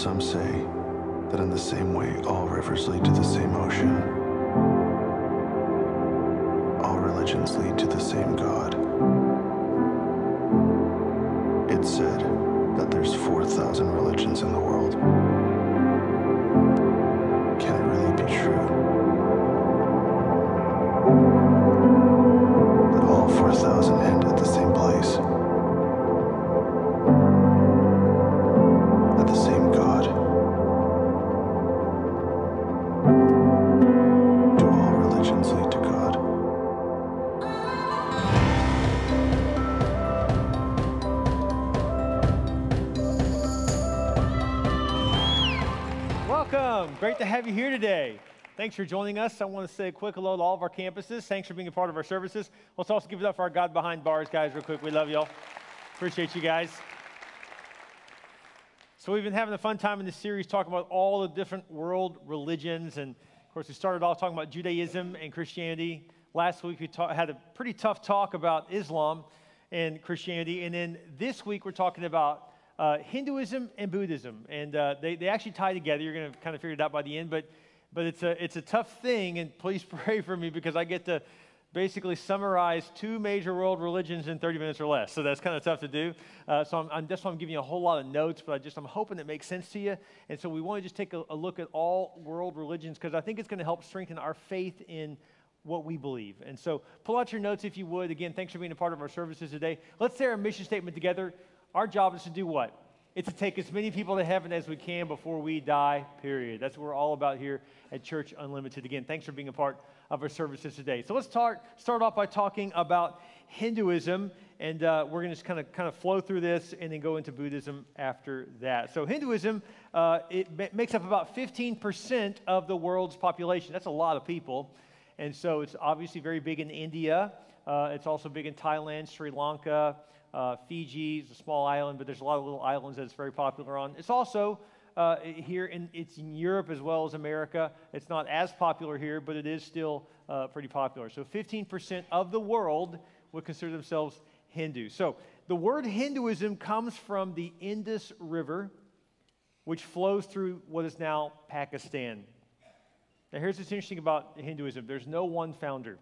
Some say that in the same way all rivers lead to the same ocean, all religions lead to the same God. It's said that there's 4,000 religions in the world. Thanks for joining us. I want to say a quick hello to all of our campuses. Thanks for being a part of our services. Let's also give it up for our God behind bars guys, real quick. We love y'all. Appreciate you guys. So, we've been having a fun time in this series talking about all the different world religions. And of course, we started off talking about Judaism and Christianity. Last week, we had a pretty tough talk about Islam and Christianity. And then this week, we're talking about uh, Hinduism and Buddhism, and uh, they, they actually tie together. You're going to kind of figure it out by the end, but but it's a it's a tough thing, and please pray for me because I get to basically summarize two major world religions in 30 minutes or less. So that's kind of tough to do. Uh, so I'm, I'm, that's why I'm giving you a whole lot of notes, but I just I'm hoping it makes sense to you. And so we want to just take a, a look at all world religions because I think it's going to help strengthen our faith in what we believe. And so pull out your notes if you would. Again, thanks for being a part of our services today. Let's say our mission statement together. Our job is to do what? It's to take as many people to heaven as we can before we die, period. That's what we're all about here at Church Unlimited. Again, thanks for being a part of our services today. So let's start, start off by talking about Hinduism, and uh, we're going to just kind of kind of flow through this and then go into Buddhism after that. So Hinduism, uh, it ma- makes up about 15% of the world's population. That's a lot of people. And so it's obviously very big in India. Uh, it's also big in Thailand, Sri Lanka, uh, Fiji is a small island, but there's a lot of little islands that it's very popular on. It's also uh, here in it's in Europe as well as America. It's not as popular here, but it is still uh, pretty popular. So 15% of the world would consider themselves Hindu. So the word Hinduism comes from the Indus River, which flows through what is now Pakistan. Now, here's what's interesting about Hinduism there's no one founder,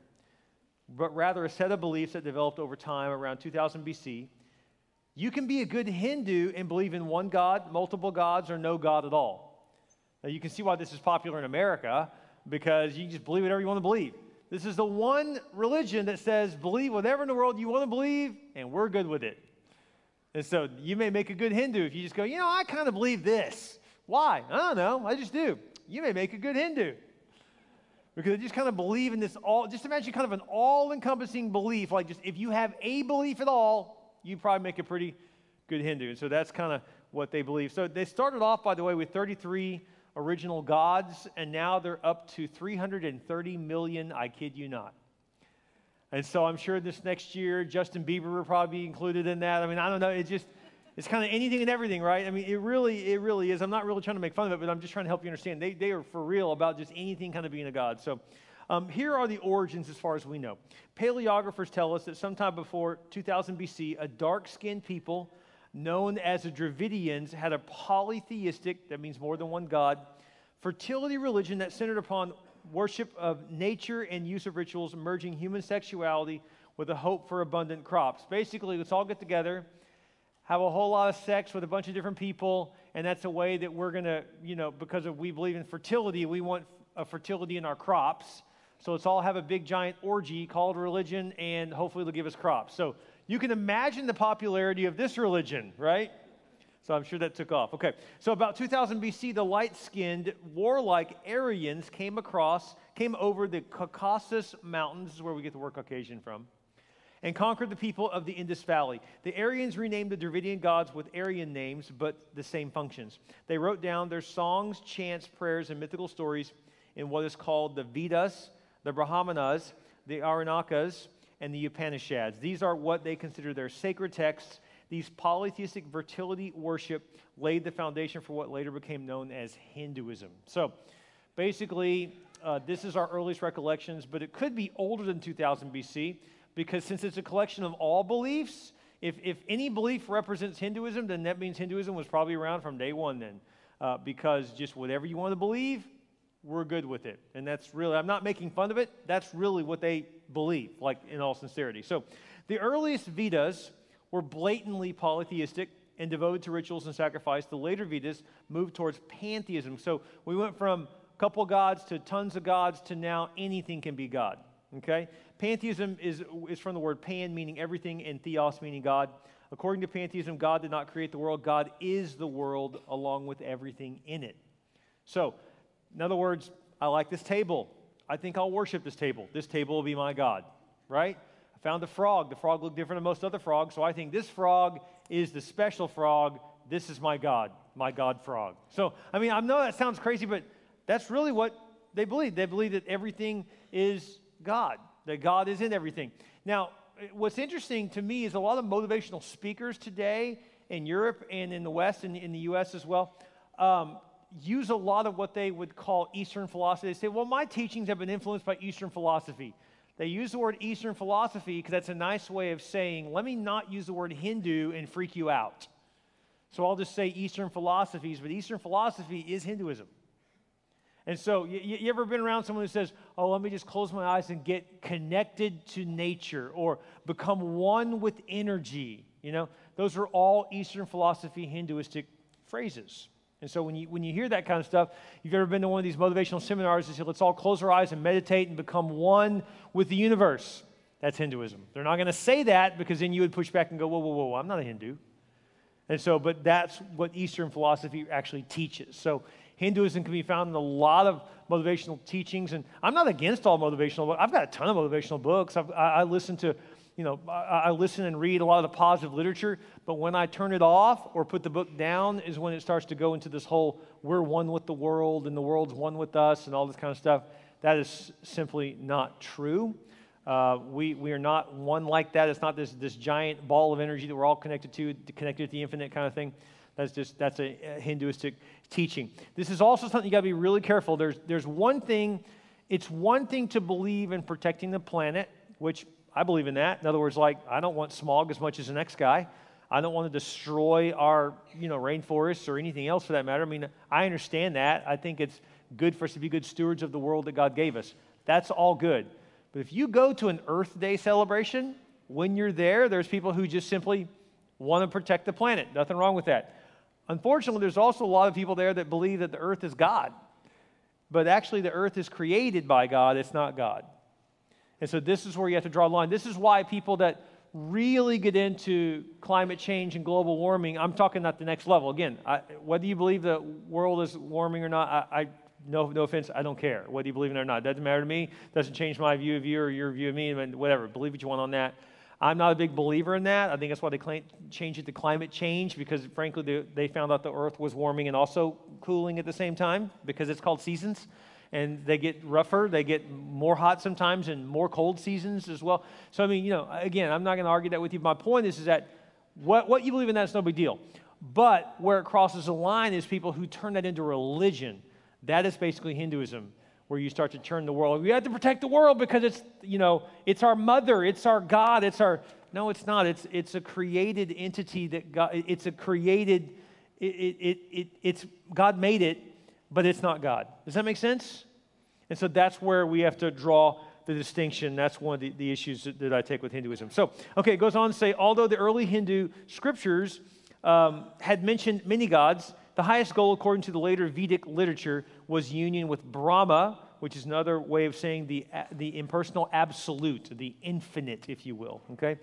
but rather a set of beliefs that developed over time around 2000 BC. You can be a good Hindu and believe in one God, multiple gods, or no God at all. Now, you can see why this is popular in America because you just believe whatever you want to believe. This is the one religion that says, believe whatever in the world you want to believe, and we're good with it. And so you may make a good Hindu if you just go, you know, I kind of believe this. Why? I don't know. I just do. You may make a good Hindu because they just kind of believe in this all. Just imagine kind of an all-encompassing belief. Like, just if you have a belief at all, you probably make a pretty good Hindu. And so that's kind of what they believe. So they started off, by the way, with 33 original gods, and now they're up to 330 million. I kid you not. And so I'm sure this next year, Justin Bieber will probably be included in that. I mean, I don't know. It just, it's kind of anything and everything, right? I mean, it really, it really is. I'm not really trying to make fun of it, but I'm just trying to help you understand. They, they are for real about just anything kind of being a god. So um, here are the origins as far as we know. Paleographers tell us that sometime before 2000 BC, a dark skinned people known as the Dravidians had a polytheistic, that means more than one god, fertility religion that centered upon worship of nature and use of rituals, merging human sexuality with a hope for abundant crops. Basically, let's all get together, have a whole lot of sex with a bunch of different people, and that's a way that we're going to, you know, because of we believe in fertility, we want a fertility in our crops. So let's all have a big giant orgy called religion, and hopefully it'll give us crops. So you can imagine the popularity of this religion, right? So I'm sure that took off. Okay, so about 2000 BC, the light skinned, warlike Aryans came across, came over the Caucasus Mountains, this is where we get the word Caucasian from, and conquered the people of the Indus Valley. The Aryans renamed the Dravidian gods with Aryan names, but the same functions. They wrote down their songs, chants, prayers, and mythical stories in what is called the Vedas, the Brahmanas, the Aranyakas, and the Upanishads. These are what they consider their sacred texts these polytheistic fertility worship laid the foundation for what later became known as Hinduism. So basically, uh, this is our earliest recollections, but it could be older than 2000 BC because since it's a collection of all beliefs, if, if any belief represents Hinduism, then that means Hinduism was probably around from day one then. uh, because just whatever you want to believe, we're good with it. And that's really, I'm not making fun of it. That's really what they believe, like in all sincerity. So the earliest Vedas were blatantly polytheistic and devoted to rituals and sacrifice. The later Vedas moved towards pantheism. So we went from a couple gods to tons of gods to now anything can be God. Okay? Pantheism is, is from the word pan, meaning everything, and theos, meaning God. According to pantheism, God did not create the world. God is the world along with everything in it. So, in other words, I like this table. I think I'll worship this table. This table will be my God, right? I found a frog. The frog looked different than most other frogs, so I think this frog is the special frog. This is my God, my God frog. So, I mean, I know that sounds crazy, but that's really what they believe. They believe that everything is God, that God is in everything. Now, what's interesting to me is a lot of motivational speakers today in Europe and in the West and in the US as well um, use a lot of what they would call Eastern philosophy. They say, well, my teachings have been influenced by Eastern philosophy. They use the word Eastern philosophy because that's a nice way of saying, let me not use the word Hindu and freak you out. So I'll just say Eastern philosophies, but Eastern philosophy is Hinduism. And so, you, you, ever been around someone who says, Oh, let me just close my eyes and get connected to nature or become one with energy? You know, those are all Eastern philosophy, Hinduistic phrases. And so when you, when you hear that kind of stuff, you've ever been to one of these motivational seminars that say, let's all close our eyes and meditate and become one with the universe. That's Hinduism. They're not going to say that because then you would push back and go, whoa, whoa, whoa, I'm not a Hindu. And so, but that's what Eastern philosophy actually teaches. So Hinduism can be found in a lot of motivational teachings. And I'm not against all motivational books. I've got a ton of motivational books. I've, I, I listen to you know, I, I, listen and read a lot of the positive literature, but when I turn it off or put the book down is when it starts to go into this whole we're one with the world and the world's one with us and all this kind of stuff. That is simply not true. Uh, we, we are not one like that. It's not this, this giant ball of energy that we're all connected to, connected to the infinite kind of thing. That's just that's a, a Hinduistic teaching. This is also something you got to be really careful. There's there's one thing. It's one thing to believe in protecting the planet, which I believe in that. In other words, like, I don't want smog as much as the next guy. I don't want to destroy our, you know, rainforests or anything else for that matter. I mean, I understand that. I think it's good for us to be good stewards of the world that God gave us. That's all good. But if you go to an Earth Day celebration, when you're there, there's people who just simply want to protect the planet. Nothing wrong with that. Unfortunately, there's also a lot of people there that believe that the earth is God. But actually, the earth is created by God, it's not God. And so this is where you have to draw a line. This is why people that really get into climate change and global warming, I'm talking at the next level. Again, I, whether you believe the world is warming or not, I, I no, no offense, I don't care whether you believe it or not. It doesn't matter to me. It doesn't change my view of you or your view of me, and whatever. Believe what you want on that. I'm not a big believer in that. I think that's why they changed it to climate change because, frankly, they, they found out the earth was warming and also cooling at the same time because it's called seasons and they get rougher. They get more hot sometimes and more cold seasons as well. So, I mean, you know, again, I'm not going to argue that with you. My point is, is that what, what you believe in, that's no big deal. But where it crosses the line is people who turn that into religion. That is basically Hinduism, where you start to turn the world. We have to protect the world because it's, you know, it's our mother, it's our God, it's our. No, it's not. It's, it's a created entity that God, it's a created, it, it, it, it's, God made it but it's not God. Does that make sense? And so that's where we have to draw the distinction. That's one of the, the issues that, that, I take with Hinduism. So, okay, it goes on to say although the early Hindu scriptures um, had mentioned many gods, the highest goal, according to the later Vedic literature, was union with Brahma, which is another way of saying the, the impersonal absolute, the infinite, if you will. Okay?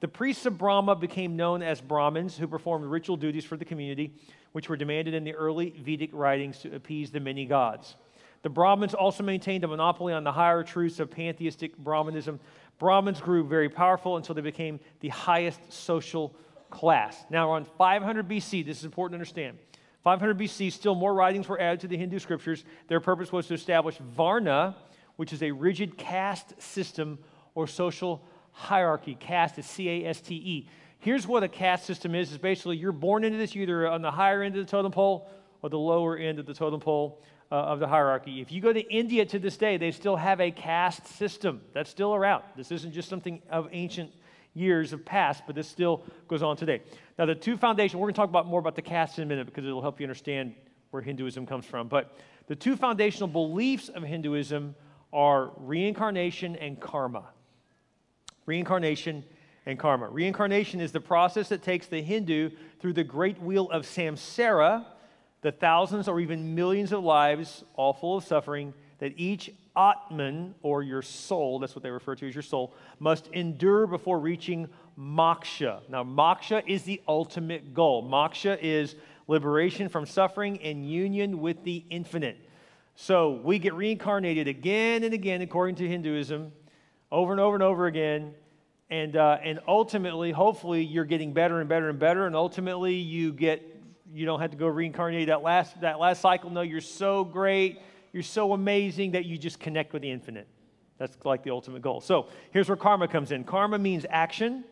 The priests of Brahma became known as Brahmins, who performed ritual duties for the community which were demanded in the early Vedic writings to appease the many gods. The Brahmins also maintained a monopoly on the higher truths of pantheistic Brahmanism. Brahmins grew very powerful until they became the highest social class. Now, around 500 BC, this is important to understand. 500 BC, still more writings were added to the Hindu scriptures. Their purpose was to establish Varna, which is a rigid caste system or social hierarchy. Caste is C A S T E. Here's what a caste system is: is basically you're born into this, either on the higher end of the totem pole or the lower end of the totem pole uh, of the hierarchy. If you go to India to this day, they still have a caste system that's still around. This isn't just something of ancient years have passed, but this still goes on today. Now, the two foundations, we're going to talk about more about the caste in a minute because it'll help you understand where Hinduism comes from. But the two foundational beliefs of Hinduism are reincarnation and karma. Reincarnation and karma. Reincarnation is the process that takes the Hindu through the great wheel of samsara, the thousands or even millions of lives, all full of suffering, that each Atman, or your soul, that's what they refer to as your soul, must endure before reaching moksha. Now, moksha is the ultimate goal. Moksha is liberation from suffering and union with the infinite. So we get reincarnated again and again, according to Hinduism, over and over and over again. And, uh, and ultimately, hopefully, you're getting better and better and better. And ultimately, you get you don't have to go reincarnate that last that last cycle. No, you're so great, you're so amazing that you just connect with the infinite. That's like the ultimate goal. So here's where karma comes in. Karma means action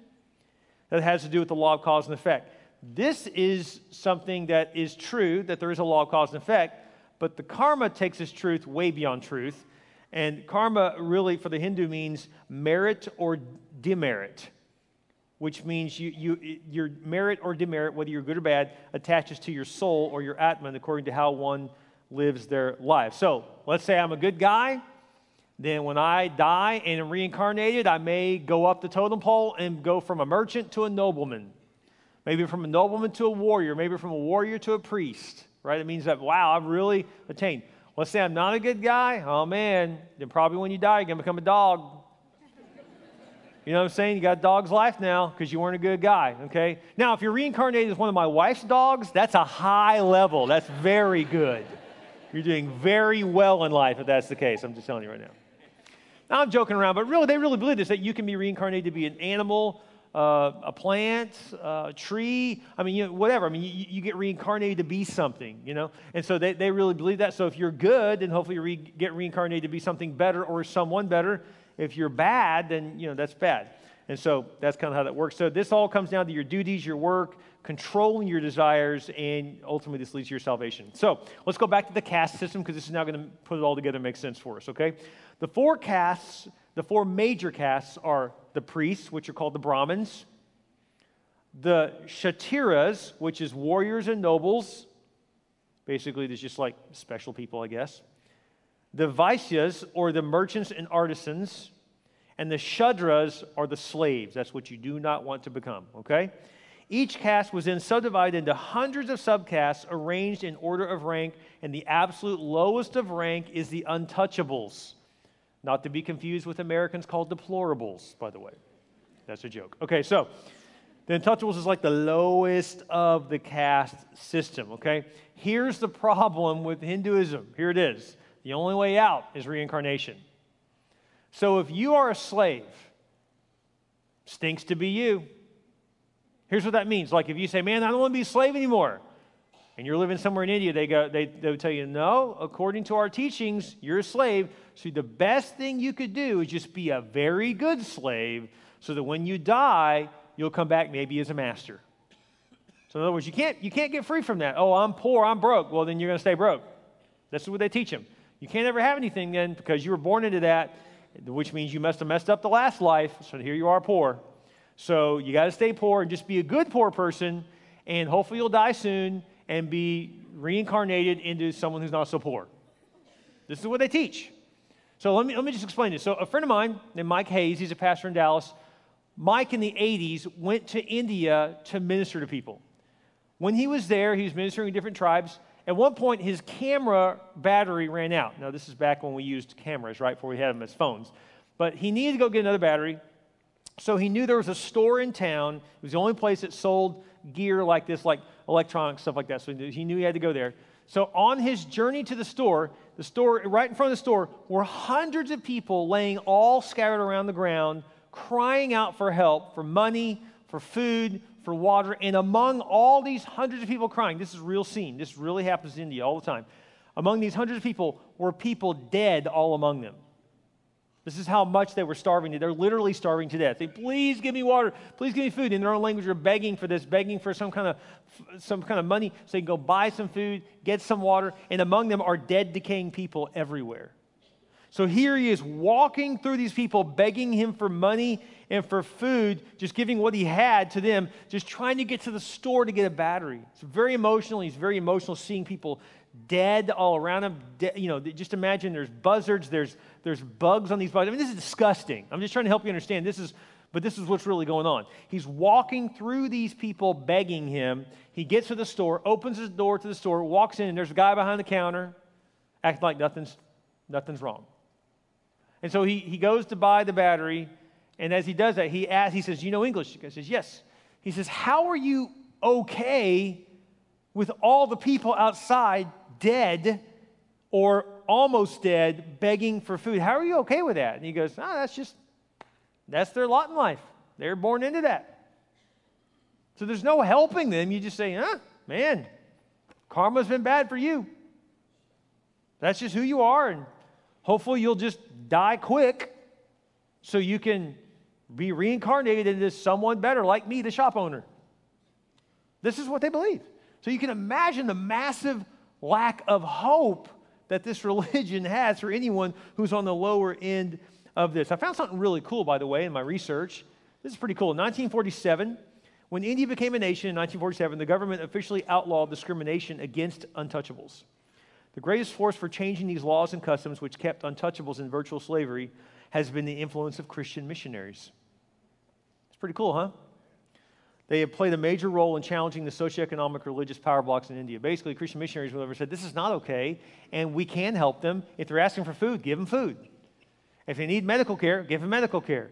that has to do with the law of cause and effect. This is something that is true, that there is a law of cause and effect, but the karma takes this truth way beyond truth. And karma really, for the Hindu, means merit or demerit, which means you, you, your merit or demerit, whether you're good or bad, attaches to your soul or your atman according to how one lives their life. So let's say I'm a good guy. Then, when I die and am reincarnated, I may go up the totem pole and go from a merchant to a nobleman. Maybe from a nobleman to a warrior. Maybe from a warrior to a priest, right? It means that, wow, I've really attained. Let's say I'm not a good guy. Oh, man. Then, probably when you die, you're going to become a dog. You know what I'm saying? You got a dog's life now because you weren't a good guy, okay? Now, if you're reincarnated as one of my wife's dogs, that's a high level. That's very good. You're doing very well in life if that's the case. I'm just telling you right now. Now, I'm joking around, but really, they really believe this that you can be reincarnated to be an animal, uh, a plant, uh, a tree. I mean, you know, whatever. I mean, you, you, get reincarnated to be something, you know? And so they, they really believe that. So if you're good, then hopefully you re- get reincarnated to be something better or someone better. If you're bad, then, you know, that's bad. And so that's kind of how that works. So this all comes down to your duties, your work, controlling your desires, and ultimately this leads to your salvation. So let's go back to the caste system because this is now going to put it all together and make sense for us, okay? The four castes, the four major castes are the priests, which are called the Brahmins, the Shatiras, which is warriors and nobles. Basically, there's just like special people, I guess. The Vaisyas, or the merchants and artisans. And the Shudras are the slaves. That's what you do not want to become, okay? Each caste was then subdivided into hundreds of subcastes arranged in order of rank, and the absolute lowest of rank is the untouchables. Not to be confused with Americans called deplorables, by the way. That's a joke. Okay, so the untouchables is like the lowest of the caste system, okay? Here's the problem with Hinduism. Here it is. The only way out is reincarnation. So if you are a slave, stinks to be you. Here's what that means. Like if you say, man, I don't want to be a slave anymore, and you're living somewhere in India, they go, they, they would tell you, no, according to our teachings, you're a slave. So the best thing you could do is just be a very good slave so that when you die, you'll come back maybe as a master. So in other words, you can't, you can't get free from that. Oh, I'm poor, I'm broke. Well, then you're going to stay broke. That's what they teach them. You can't ever have anything then because you were born into that which means you must have messed up the last life. So here you are poor. So you got to stay poor and just be a good poor person, and hopefully you'll die soon and be reincarnated into someone who's not so poor. This is what they teach. So let me, let me just explain this. So a friend of mine named Mike Hayes, he's a pastor in Dallas. Mike in the 80s went to India to minister to people. When he was there, he was ministering to different tribes. At one point, his camera battery ran out. Now, this is back when we used cameras, right, before we had them as phones. But he needed to go get another battery. So he knew there was a store in town. It was the only place that sold gear like this, like electronics, stuff like that. So he knew he had to go there. So on his journey to the store, the store, right in front of the store, were hundreds of people laying all scattered around the ground, crying out for help, for money, for food, for water. And among all these hundreds of people crying, this is real scene. This really happens in India all the time. Among these hundreds of people were people dead all among them. This is how much they were starving. To. They're literally starving to death. They, please give me water. Please give me food. In their own language, they're begging for this, begging for some kind of some kind of money so they can go buy some food, get some water. And among them are dead, decaying people everywhere. So here he is walking through these people, begging him for money and for food, just giving what he had to them, just trying to get to the store to get a battery. It's very emotional. He's very emotional seeing people dead all around him. De- you know, just imagine there's buzzards, there's, there's bugs on these bugs. I mean, this is disgusting. I'm just trying to help you understand. This is, but this is what's really going on. He's walking through these people begging him. He gets to the store, opens his door to the store, walks in, and there's a guy behind the counter acting like nothing's, nothing's wrong. And so he, he goes to buy the battery, and as he does that, he asks, he says, You know English? He says, Yes. He says, How are you okay with all the people outside dead or almost dead begging for food? How are you okay with that? And he goes, Oh, that's just, that's their lot in life. They're born into that. So there's no helping them. You just say, Huh, man, karma's been bad for you. That's just who you are, and hopefully you'll just die quick so you can be reincarnated into someone better, like me, the shop owner. This is what they believe. So you can imagine the massive lack of hope that this religion has for anyone who's on the lower end of this. I found something really cool, by the way, in my research. This is pretty cool. In 1947, when India became a nation in 1947, the government officially outlawed discrimination against untouchables. The greatest force for changing these laws and customs, which kept untouchables in virtual slavery, has been the influence of Christian missionaries. It's pretty cool, huh? They have played a major role in challenging the socioeconomic religious power blocks in India. Basically, Christian missionaries, whatever, said this is not okay, and we can help them. If they're asking for food, give them food. If they need medical care, give them medical care.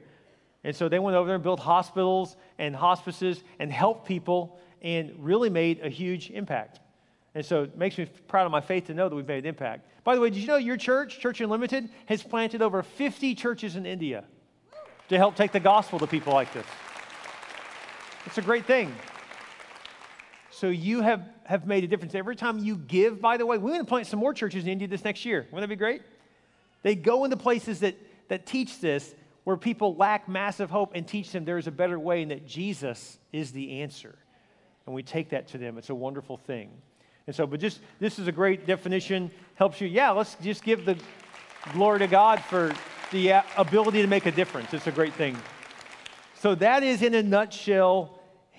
And so they went over there and built hospitals and hospices and helped people and really made a huge impact. And so it makes me proud of my faith to know that we've made an impact. By the way, did you know your church, Church Unlimited, has planted over 50 churches in India to help take the gospel to people like this? It's a great thing. So you have, have made a difference. Every time you give, by the way, we're going to plant some more churches in India this next year. Wouldn't that be great? They go into places that, that teach this, where people lack massive hope, and teach them there is a better way and that Jesus is the answer. And we take that to them. It's a wonderful thing. And so, but just this is a great definition, helps you. Yeah, let's just give the glory to God for the ability to make a difference. It's a great thing. So, that is in a nutshell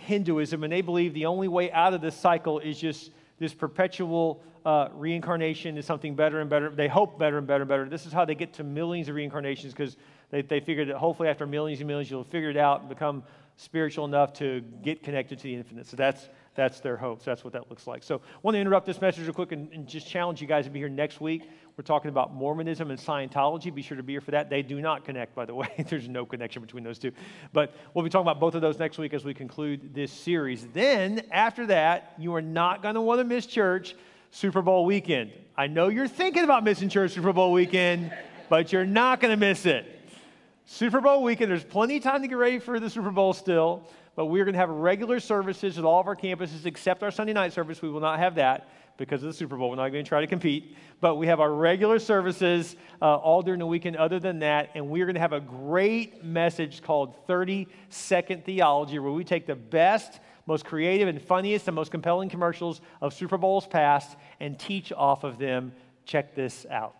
Hinduism, and they believe the only way out of this cycle is just this perpetual uh, reincarnation is something better and better. They hope better and better and better. This is how they get to millions of reincarnations because they, they figured that hopefully after millions and millions, you'll figure it out and become spiritual enough to get connected to the infinite. So that's that's their hopes. That's what that looks like. So I want to interrupt this message real quick and, and, just challenge you guys to be here next week. We're talking about Mormonism and Scientology. Be sure to be here for that. They do not connect, by the way. There's no connection between those two. But we'll be talking about both of those next week as we conclude this series. Then, after that, you are not going to want to miss church Super Bowl weekend. I know you're thinking about missing church Super Bowl weekend, but you're not going to miss it. Super Bowl weekend, there's plenty of time to get ready for the Super Bowl still but we're going to have regular services at all of our campuses except our Sunday night service. We will not have that because of the Super Bowl. We're not going to try to compete. But we have our regular services uh, all during the weekend, other than that. And we're going to have a great message called 30 Second Theology, where we take the best, most creative, and funniest and most compelling commercials of Super Bowls past and teach off of them. Check this out.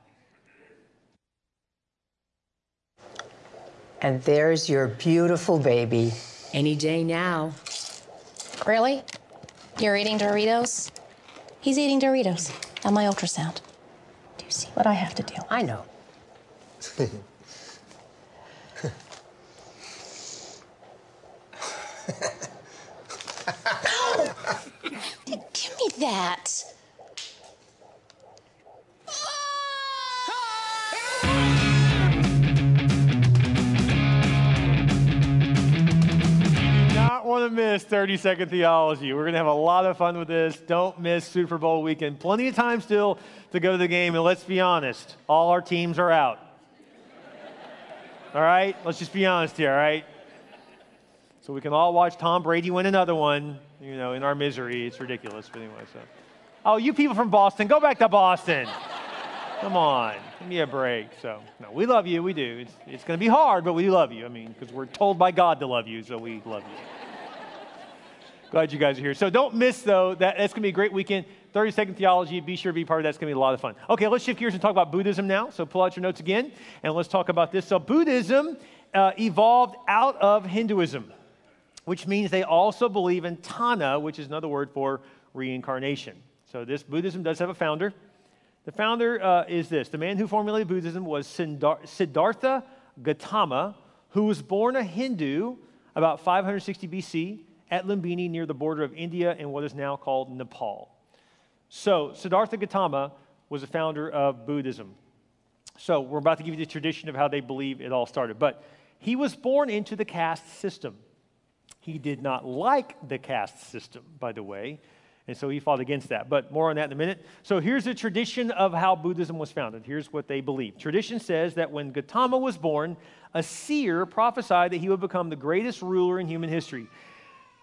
And there's your beautiful baby. Any day now. Really? You're eating Doritos? He's eating Doritos on my ultrasound. Do you see what I have to do? I know. Give me that. Want to miss 30 second theology. We're going to have a lot of fun with this. Don't miss Super Bowl weekend. Plenty of time still to go to the game. And let's be honest, all our teams are out. All right? Let's just be honest here, all right? So we can all watch Tom Brady win another one, you know, in our misery. It's ridiculous. But anyway, so. Oh, you people from Boston, go back to Boston. Come on, give me a break. So, no, we love you. We do. It's, it's going to be hard, but we love you. I mean, because we're told by God to love you, so we love you. Glad you guys are here. So don't miss, though, that that's going to be a great weekend. 30 second theology. Be sure to be part of that. It's going to be a lot of fun. Okay, let's shift gears and talk about Buddhism now. So pull out your notes again and let's talk about this. So, Buddhism uh, evolved out of Hinduism, which means they also believe in Tanna, which is another word for reincarnation. So, this Buddhism does have a founder. The founder uh, is this the man who formulated Buddhism was Siddhartha Gautama, who was born a Hindu about 560 BC at Lumbini near the border of India and what is now called Nepal. So, Siddhartha Gautama was the founder of Buddhism. So, we're about to give you the tradition of how they believe it all started. But he was born into the caste system. He did not like the caste system, by the way, and so he fought against that. But more on that in a minute. So here's the tradition of how Buddhism was founded. Here's what they believe. Tradition says that when Gautama was born, a seer prophesied that he would become the greatest ruler in human history.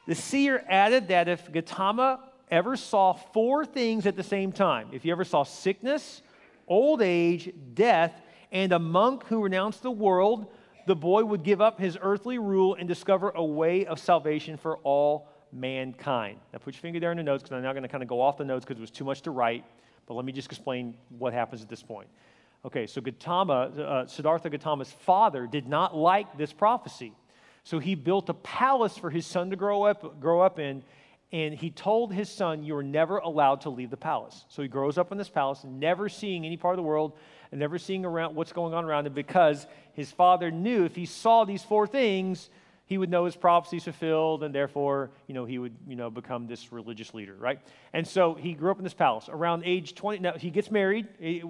The seer added that if Gautama ever saw four things at the same time, if he ever saw sickness, old age, death, and a monk who renounced the world, the boy would give up his earthly rule and discover a way of salvation for all mankind. Now, put your finger there in the notes because I'm now going to kind of go off the notes because it was too much to write. But let me just explain what happens at this point. Okay, so Gautama, uh, Siddhartha Gautama's father did not like this prophecy. So he built a palace for his son to grow up, grow up in, and he told his son, You are never allowed to leave the palace. So he grows up in this palace, never seeing any part of the world and never seeing around what's going on around him because his father knew if he saw these four things, he would know his prophecies fulfilled, and therefore, you know, he would, you know, become this religious leader, right? And so he grew up in this palace. Around age 20, now he gets married.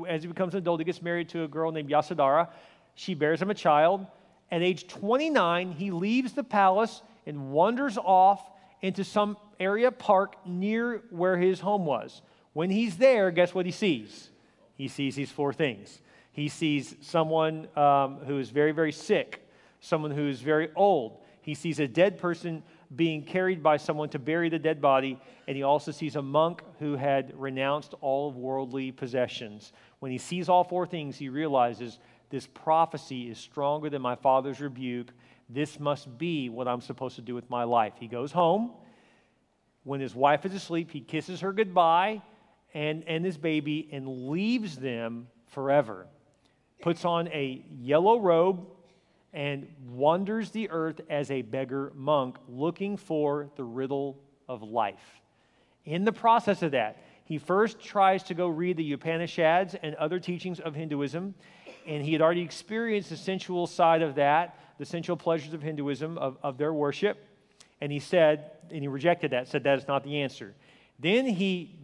As he becomes an adult, he gets married to a girl named Yasodhara. She bears him a child. At age 29, he leaves the palace and wanders off into some area park near where his home was. When he's there, guess what he sees? He sees these four things. He sees someone um, who is very, very sick, someone who is very old, he sees a dead person being carried by someone to bury the dead body, and he also sees a monk who had renounced all worldly possessions. When he sees all four things, he realizes this prophecy is stronger than my father's rebuke. This must be what I'm supposed to do with my life. He goes home. When his wife is asleep, he kisses her goodbye and, and his baby and leaves them forever. Puts on a yellow robe and wanders the earth as a beggar monk looking for the riddle of life. In the process of that, he first tries to go read the Upanishads and other teachings of Hinduism, and he had already experienced the sensual side of that, the sensual pleasures of Hinduism, of, of their worship. And he said, and he rejected that, said that is not the answer. Then he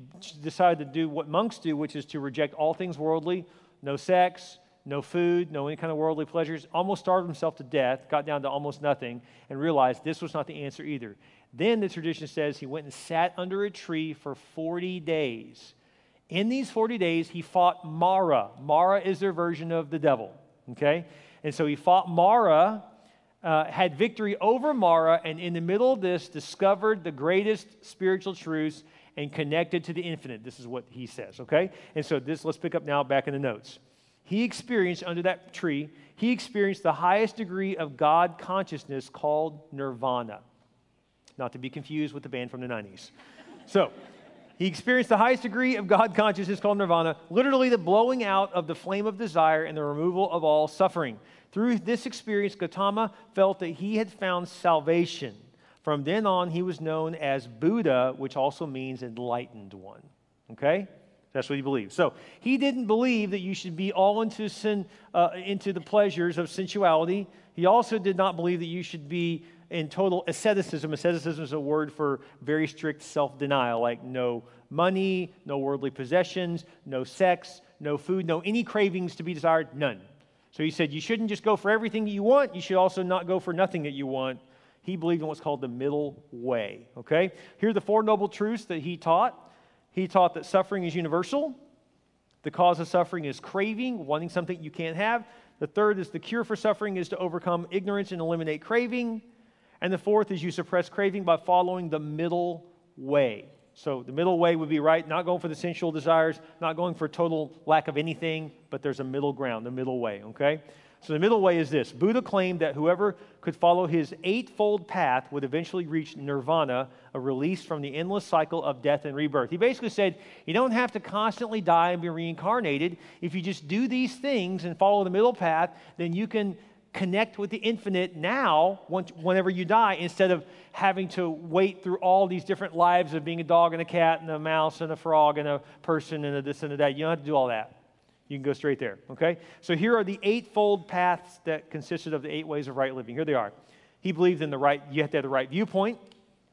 decided to do what monks do, which is to reject all things worldly no sex, no food, no any kind of worldly pleasures, almost starved himself to death, got down to almost nothing, and realized this was not the answer either. Then the tradition says he went and sat under a tree for 40 days. In these 40 days, he fought Mara. Mara is their version of the devil, okay? And so he fought Mara, uh, had victory over Mara, and in the middle of this, discovered the greatest spiritual truths and connected to the infinite. This is what he says, okay? And so this, let's pick up now back in the notes he experienced under that tree, he experienced the highest degree of God consciousness called nirvana. Not to be confused with the band from the 90s. So, he experienced the highest degree of God consciousness called nirvana, literally the blowing out of the flame of desire and the removal of all suffering. Through this experience, Gautama felt that he had found salvation. From then on, he was known as Buddha, which also means enlightened one. Okay? That's what he believed. So he didn't believe that you should be all into sin, uh, into the pleasures of sensuality. He also did not believe that you should be in total asceticism. Asceticism is a word for very strict self denial, like no money, no worldly possessions, no sex, no food, no any cravings to be desired, none. So he said you shouldn't just go for everything that you want, you should also not go for nothing that you want. He believed in what's called the middle way. Okay? Here are the four noble truths that he taught. He taught that suffering is universal. The cause of suffering is craving, wanting something you can't have. The third is the cure for suffering is to overcome ignorance and eliminate craving. And the fourth is you suppress craving by following the middle way. So the middle way would be right, not going for the sensual desires, not going for total lack of anything, but there's a middle ground, the middle way, okay? So the middle way is this Buddha claimed that whoever could follow his eightfold path would eventually reach nirvana, a release from the endless cycle of death and rebirth. He basically said, You don't have to constantly die and be reincarnated. If you just do these things and follow the middle path, then you can connect with the infinite now, once, whenever you die, instead of having to wait through all these different lives of being a dog and a cat and a mouse and a frog and a person and a this and a that. You don't have to do all that. You can go straight there, okay? So here are the eightfold paths that consisted of the eight ways of right living. Here they are. He believed in the right, you have to have the right viewpoint,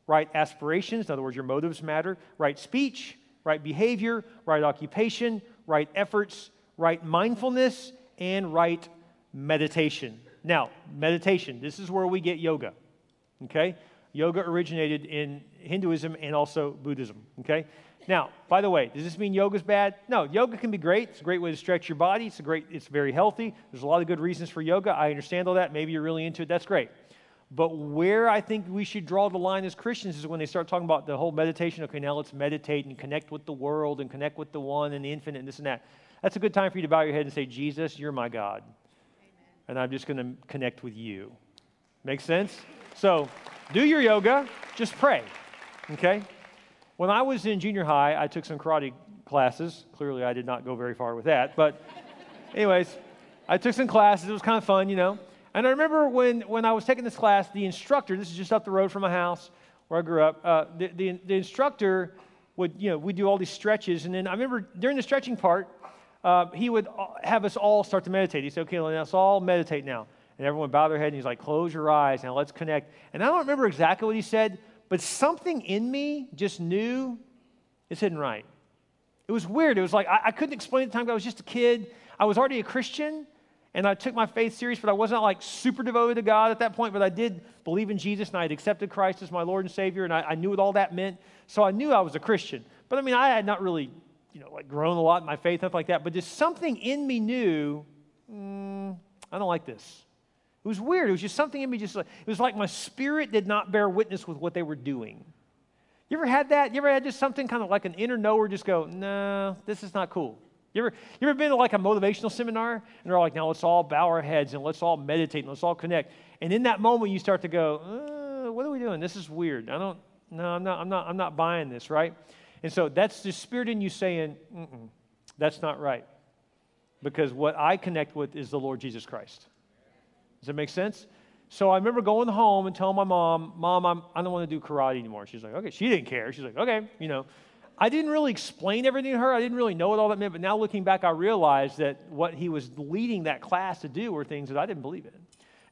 right aspirations, in other words, your motives matter, right speech, right behavior, right occupation, right efforts, right mindfulness, and right meditation. Now, meditation, this is where we get yoga, okay? Yoga originated in Hinduism and also Buddhism, okay? Now, by the way, does this mean yoga's bad? No, yoga can be great. It's a great way to stretch your body. It's a great, it's very healthy. There's a lot of good reasons for yoga. I understand all that. Maybe you're really into it. That's great. But where I think we should draw the line as Christians is when they start talking about the whole meditation. Okay, now let's meditate and connect with the world and connect with the one and the infinite and this and that. That's a good time for you to bow your head and say, Jesus, you're my God. And I'm just going to connect with you. Make sense? So do your yoga, just pray. Okay? When I was in junior high, I took some karate classes. Clearly, I did not go very far with that. But, anyways, I took some classes. It was kind of fun, you know. And I remember when, when I was taking this class, the instructor, this is just up the road from my house where I grew up, uh, the, the, the, instructor would, you know, we'd do all these stretches. And then I remember during the stretching part, uh, he would have us all start to meditate. He said, okay, let's all meditate now. And everyone bowed their head and he's like, close your eyes now, let's connect. And I don't remember exactly what he said, but something in me just knew it's hidden right. It was weird. It was like I, I couldn't explain at the time I was just a kid. I was already a Christian, and I took my faith serious, but I wasn't like super devoted to God at that point. But I did believe in Jesus, and I had accepted Christ as my Lord and Savior, and I, I knew what all that meant. So I knew I was a Christian. But I mean, I had not really, you know, like grown a lot in my faith, stuff like that. But just something in me knew, mm, I don't like this. It was weird. It was just something in me, just like, it was like my spirit did not bear witness with what they were doing. You ever had that? You ever had just something kind of like an inner knower just go, no, this is not cool? You ever, you ever been to like a motivational seminar and they're like, now let's all bow our heads and let's all meditate and let's all connect. And in that moment, you start to go, uh, what are we doing? This is weird. I don't, no, I'm not, I'm not, I'm not buying this, right? And so that's the spirit in you saying, that's not right. Because what I connect with is the Lord Jesus Christ. Does that make sense? So I remember going home and telling my mom, Mom, I'm, I don't want to do karate anymore. She's like, okay. She didn't care. She's like, okay, you know. I didn't really explain everything to her. I didn't really know what all that meant. But now looking back, I realized that what he was leading that class to do were things that I didn't believe in.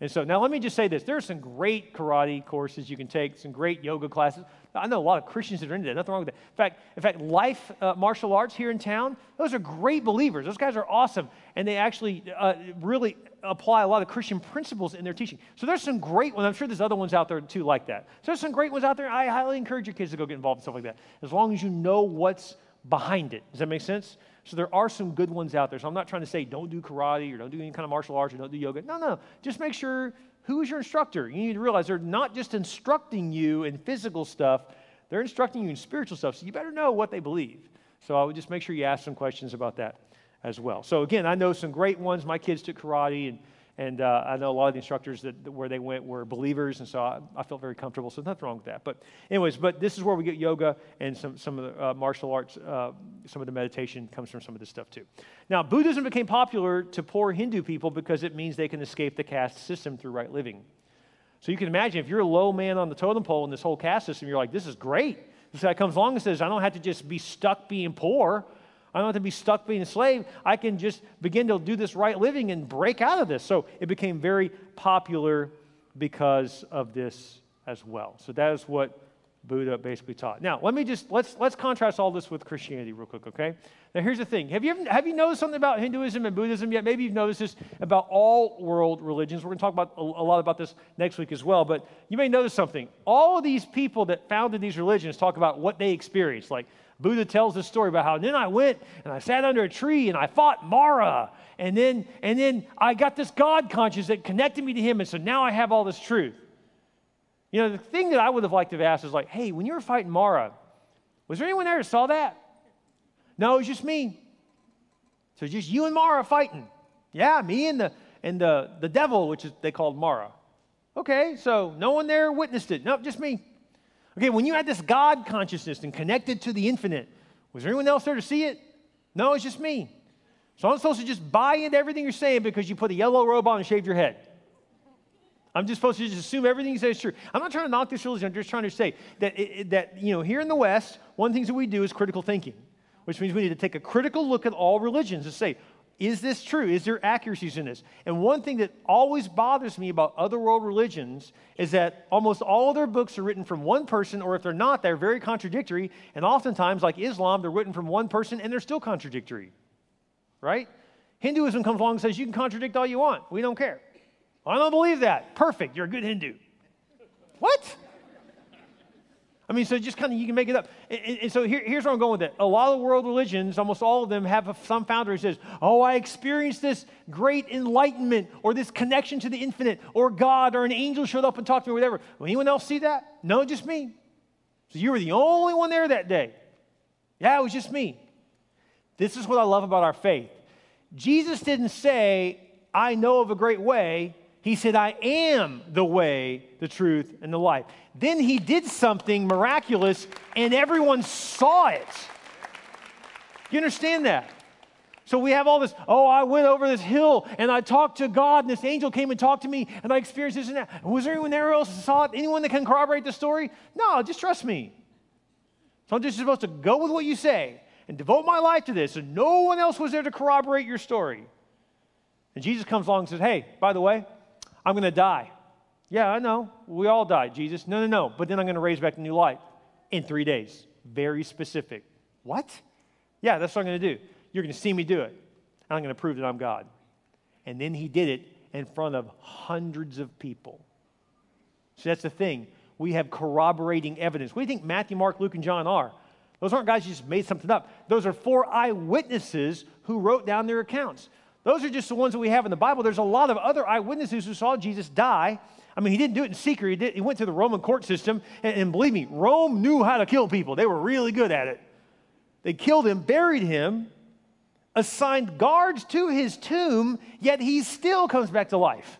And so now let me just say this there are some great karate courses you can take, some great yoga classes. I know a lot of Christians that are into that. Nothing wrong with that. In fact, in fact, Life uh, Martial Arts here in town, those are great believers. Those guys are awesome. And they actually uh, really apply a lot of Christian principles in their teaching. So there's some great ones. I'm sure there's other ones out there too like that. So there's some great ones out there. I highly encourage your kids to go get involved in stuff like that, as long as you know what's behind it. Does that make sense? So there are some good ones out there. So I'm not trying to say don't do karate or don't do any kind of martial arts or don't do yoga. No, no. Just make sure who is your instructor. You need to realize they're not just instructing you in physical stuff, they're instructing you in spiritual stuff. So you better know what they believe. So I would just make sure you ask some questions about that as well. So again, I know some great ones. My kids took karate, and, and uh, I know a lot of the instructors that, where they went were believers, and so I, I, felt very comfortable. So nothing wrong with that. But anyways, but this is where we get yoga and some, some of the uh, martial arts, uh, some of the meditation comes from some of this stuff too. Now, Buddhism became popular to poor Hindu people because it means they can escape the caste system through right living. So you can imagine if you're a low man on the totem pole in this whole caste system, you're like, this is great. This guy comes along and says, I don't have to just be stuck being poor. I don't have to be stuck being a slave. I can just begin to do this right living and break out of this. So it became very popular because of this as well. So that is what Buddha basically taught. Now, let me just let's let's contrast all this with Christianity real quick, okay? Now, here's the thing: have you ever, have you noticed something about Hinduism and Buddhism yet? Maybe you've noticed this about all world religions. We're going to talk about a, a lot about this next week as well. But you may notice something: all of these people that founded these religions talk about what they experienced. Like Buddha tells this story about how then I went and I sat under a tree and I fought Mara, and then and then I got this God conscious that connected me to Him, and so now I have all this truth. You know, the thing that I would have liked to have asked is like, hey, when you were fighting Mara, was there anyone there that saw that? No, it was just me. So just you and Mara fighting. Yeah, me and the and the, the devil, which is they called Mara. Okay, so no one there witnessed it. Nope, just me. Okay, when you had this God consciousness and connected to the infinite, was there anyone else there to see it? No, it's just me. So I'm supposed to just buy into everything you're saying because you put a yellow robe on and shaved your head. I'm just supposed to just assume everything he says is true. I'm not trying to knock this religion. I'm just trying to say that, it, that you know, here in the West, one of the things that we do is critical thinking, which means we need to take a critical look at all religions and say, is this true? Is there accuracies in this? And one thing that always bothers me about other world religions is that almost all of their books are written from one person, or if they're not, they're very contradictory. And oftentimes, like Islam, they're written from one person and they're still contradictory. Right? Hinduism comes along and says, You can contradict all you want. We don't care. Oh, I don't believe that. Perfect. You're a good Hindu. What? I mean, so just kind of you can make it up. And, and so here, here's where I'm going with it. A lot of the world religions, almost all of them, have a, some founder who says, Oh, I experienced this great enlightenment or this connection to the infinite or God or an angel showed up and talked to me or whatever. Will anyone else see that? No, just me. So you were the only one there that day. Yeah, it was just me. This is what I love about our faith. Jesus didn't say, I know of a great way. He said, I am the way, the truth, and the life. Then he did something miraculous, and everyone saw it. You understand that? So we have all this, oh, I went over this hill and I talked to God, and this angel came and talked to me, and I experienced this and that. Was there anyone there else who saw it? Anyone that can corroborate the story? No, just trust me. So I'm just supposed to go with what you say and devote my life to this, and no one else was there to corroborate your story. And Jesus comes along and says, Hey, by the way, I'm going to die. Yeah, I know. We all die, Jesus. No, no, no. But then I'm going to raise back to new life in three days. Very specific. What? Yeah, that's what I'm going to do. You're going to see me do it. I'm going to prove that I'm God. And then he did it in front of hundreds of people. So that's the thing. We have corroborating evidence. What do you think Matthew, Mark, Luke, and John are? Those aren't guys who just made something up. Those are four eyewitnesses who wrote down their accounts. Those are just the ones that we have in the Bible. There's a lot of other eyewitnesses who saw Jesus die. I mean, he didn't do it in secret. He, did, he went to the Roman court system, and, and believe me, Rome knew how to kill people. They were really good at it. They killed him, buried him, assigned guards to his tomb, yet he still comes back to life.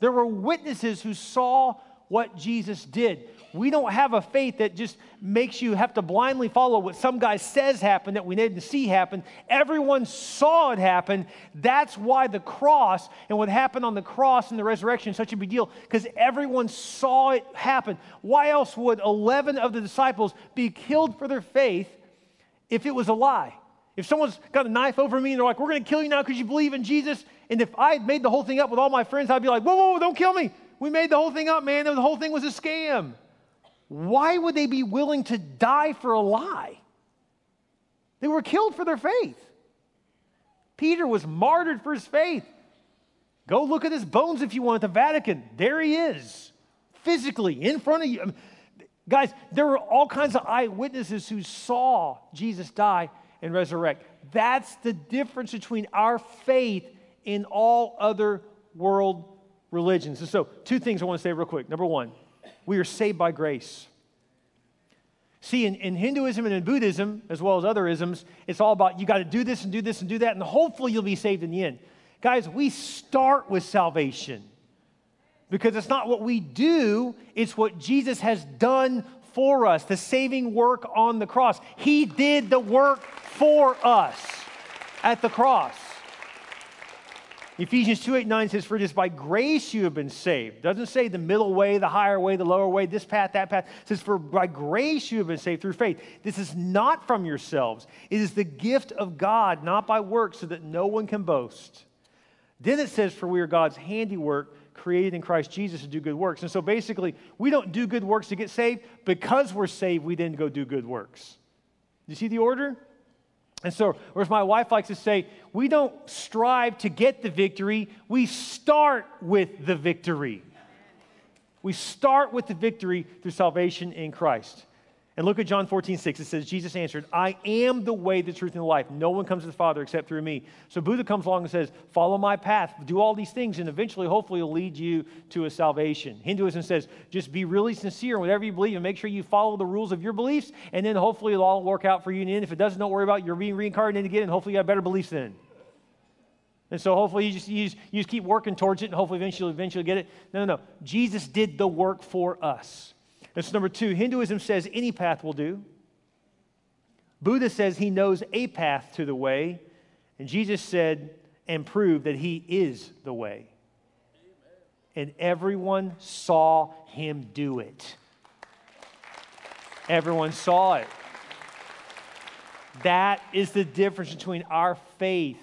There were witnesses who saw what Jesus did. We don't have a faith that just makes you have to blindly follow what some guy says happened that we didn't see happen. Everyone saw it happen. That's why the cross and what happened on the cross and the resurrection is such a big deal because everyone saw it happen. Why else would 11 of the disciples be killed for their faith if it was a lie? If someone's got a knife over me and they're like, we're going to kill you now because you believe in Jesus, and if I had made the whole thing up with all my friends, I'd be like, whoa, whoa, whoa, don't kill me. We made the whole thing up, man. The whole thing was a scam. Why would they be willing to die for a lie? They were killed for their faith. Peter was martyred for his faith. Go look at his bones if you want at the Vatican. There he is, physically in front of you. Um, guys, there were all kinds of eyewitnesses who saw Jesus die and resurrect. That's the difference between our faith in all other world religions. And so, two things I want to say real quick. Number one, we are saved by grace. See, in, in, Hinduism and in Buddhism, as well as other isms, it's all about you got to do this and do this and do that, and hopefully you'll be saved in the end. Guys, we start with salvation because it's not what we do, it's what Jesus has done for us, the saving work on the cross. He did the work for us at the cross. Ephesians 2 8 9 says, For it is by grace you have been saved. Doesn't say the middle way, the higher way, the lower way, this path, that path. It says, For by grace you have been saved through faith. This is not from yourselves, it is the gift of God, not by works, so that no one can boast. Then it says, For we are God's handiwork, created in Christ Jesus to do good works. And so basically, we don't do good works to get saved. Because we're saved, we then go do good works. You see the order? And so, or as my wife likes to say, we don't strive to get the victory, we start with the victory. We start with the victory through salvation in Christ. And look at John 14, 6. It says, Jesus answered, I am the way, the truth, and the life. No one comes to the Father except through me. So Buddha comes along and says, Follow my path, do all these things, and eventually, hopefully, it'll lead you to a salvation. Hinduism says, Just be really sincere in whatever you believe and make sure you follow the rules of your beliefs, and then hopefully it'll all work out for you. And if it doesn't, don't worry about it. You're being reincarnated again, and hopefully you have better beliefs then. And so hopefully you just, you just, you just keep working towards it, and hopefully eventually, eventually get it. No, no, no. Jesus did the work for us. That's number two. Hinduism says any path will do. Buddha says he knows a path to the way. And Jesus said and proved that he is the way. and everyone saw him do it. Everyone saw it. That is the difference between our faith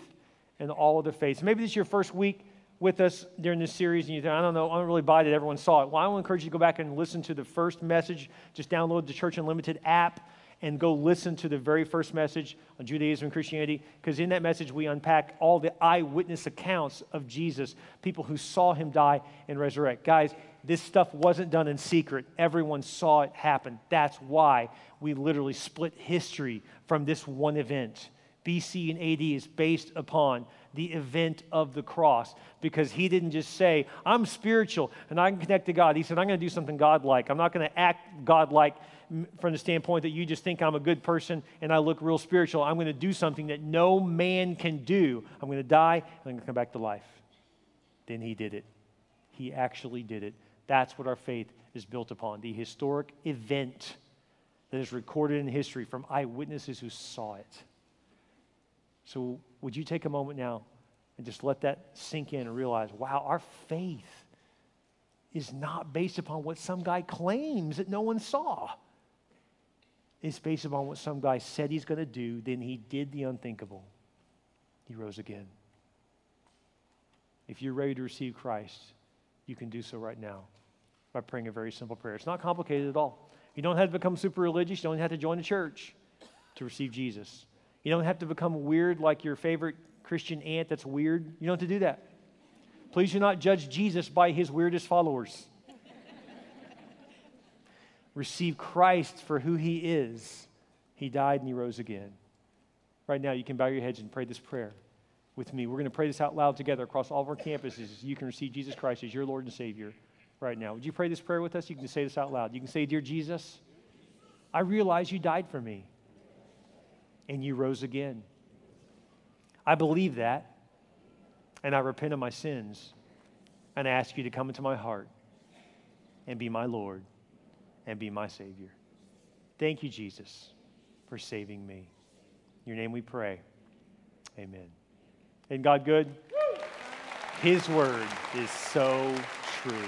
and all other faiths. Maybe this is your first week with us during this series, and you think, I don't know, I don't really buy that everyone saw it. Well, I to encourage you to go back and listen to the first message. Just download the Church Unlimited app and go listen to the very first message on Judaism and Christianity, because in that message we unpack all the eyewitness accounts of Jesus, people who saw him die and resurrect. Guys, this stuff wasn't done in secret. Everyone saw it happen. That's why we literally split history from this one event. BC and AD is based upon the event of the cross because he didn't just say, I'm spiritual and I can connect to God. He said, I'm going to do something godlike. I'm not going to act godlike from the standpoint that you just think I'm a good person and I look real spiritual. I'm going to do something that no man can do. I'm going to die and I'm going to come back to life. Then he did it. He actually did it. That's what our faith is built upon the historic event that is recorded in history from eyewitnesses who saw it. So, would you take a moment now and just let that sink in and realize wow, our faith is not based upon what some guy claims that no one saw. It's based upon what some guy said he's going to do, then he did the unthinkable. He rose again. If you're ready to receive Christ, you can do so right now by praying a very simple prayer. It's not complicated at all. You don't have to become super religious, you don't have to join a church to receive Jesus. You don't have to become weird like your favorite Christian aunt that's weird. You don't have to do that. Please do not judge Jesus by his weirdest followers. Receive Christ for who he is. He died and he rose again. Right now, you can bow your heads and pray this prayer with me. We're going to pray this out loud together across all of our campuses. You can receive Jesus Christ as your Lord and Savior right now. Would you pray this prayer with us? You can say this out loud. You can say, Dear Jesus, I realize you died for me and you rose again. I believe that, and I repent of my sins, and I ask you to come into my heart and be my Lord and be my Savior. Thank you, Jesus, for saving me. In your name we pray. Amen. And God good? His word is so true.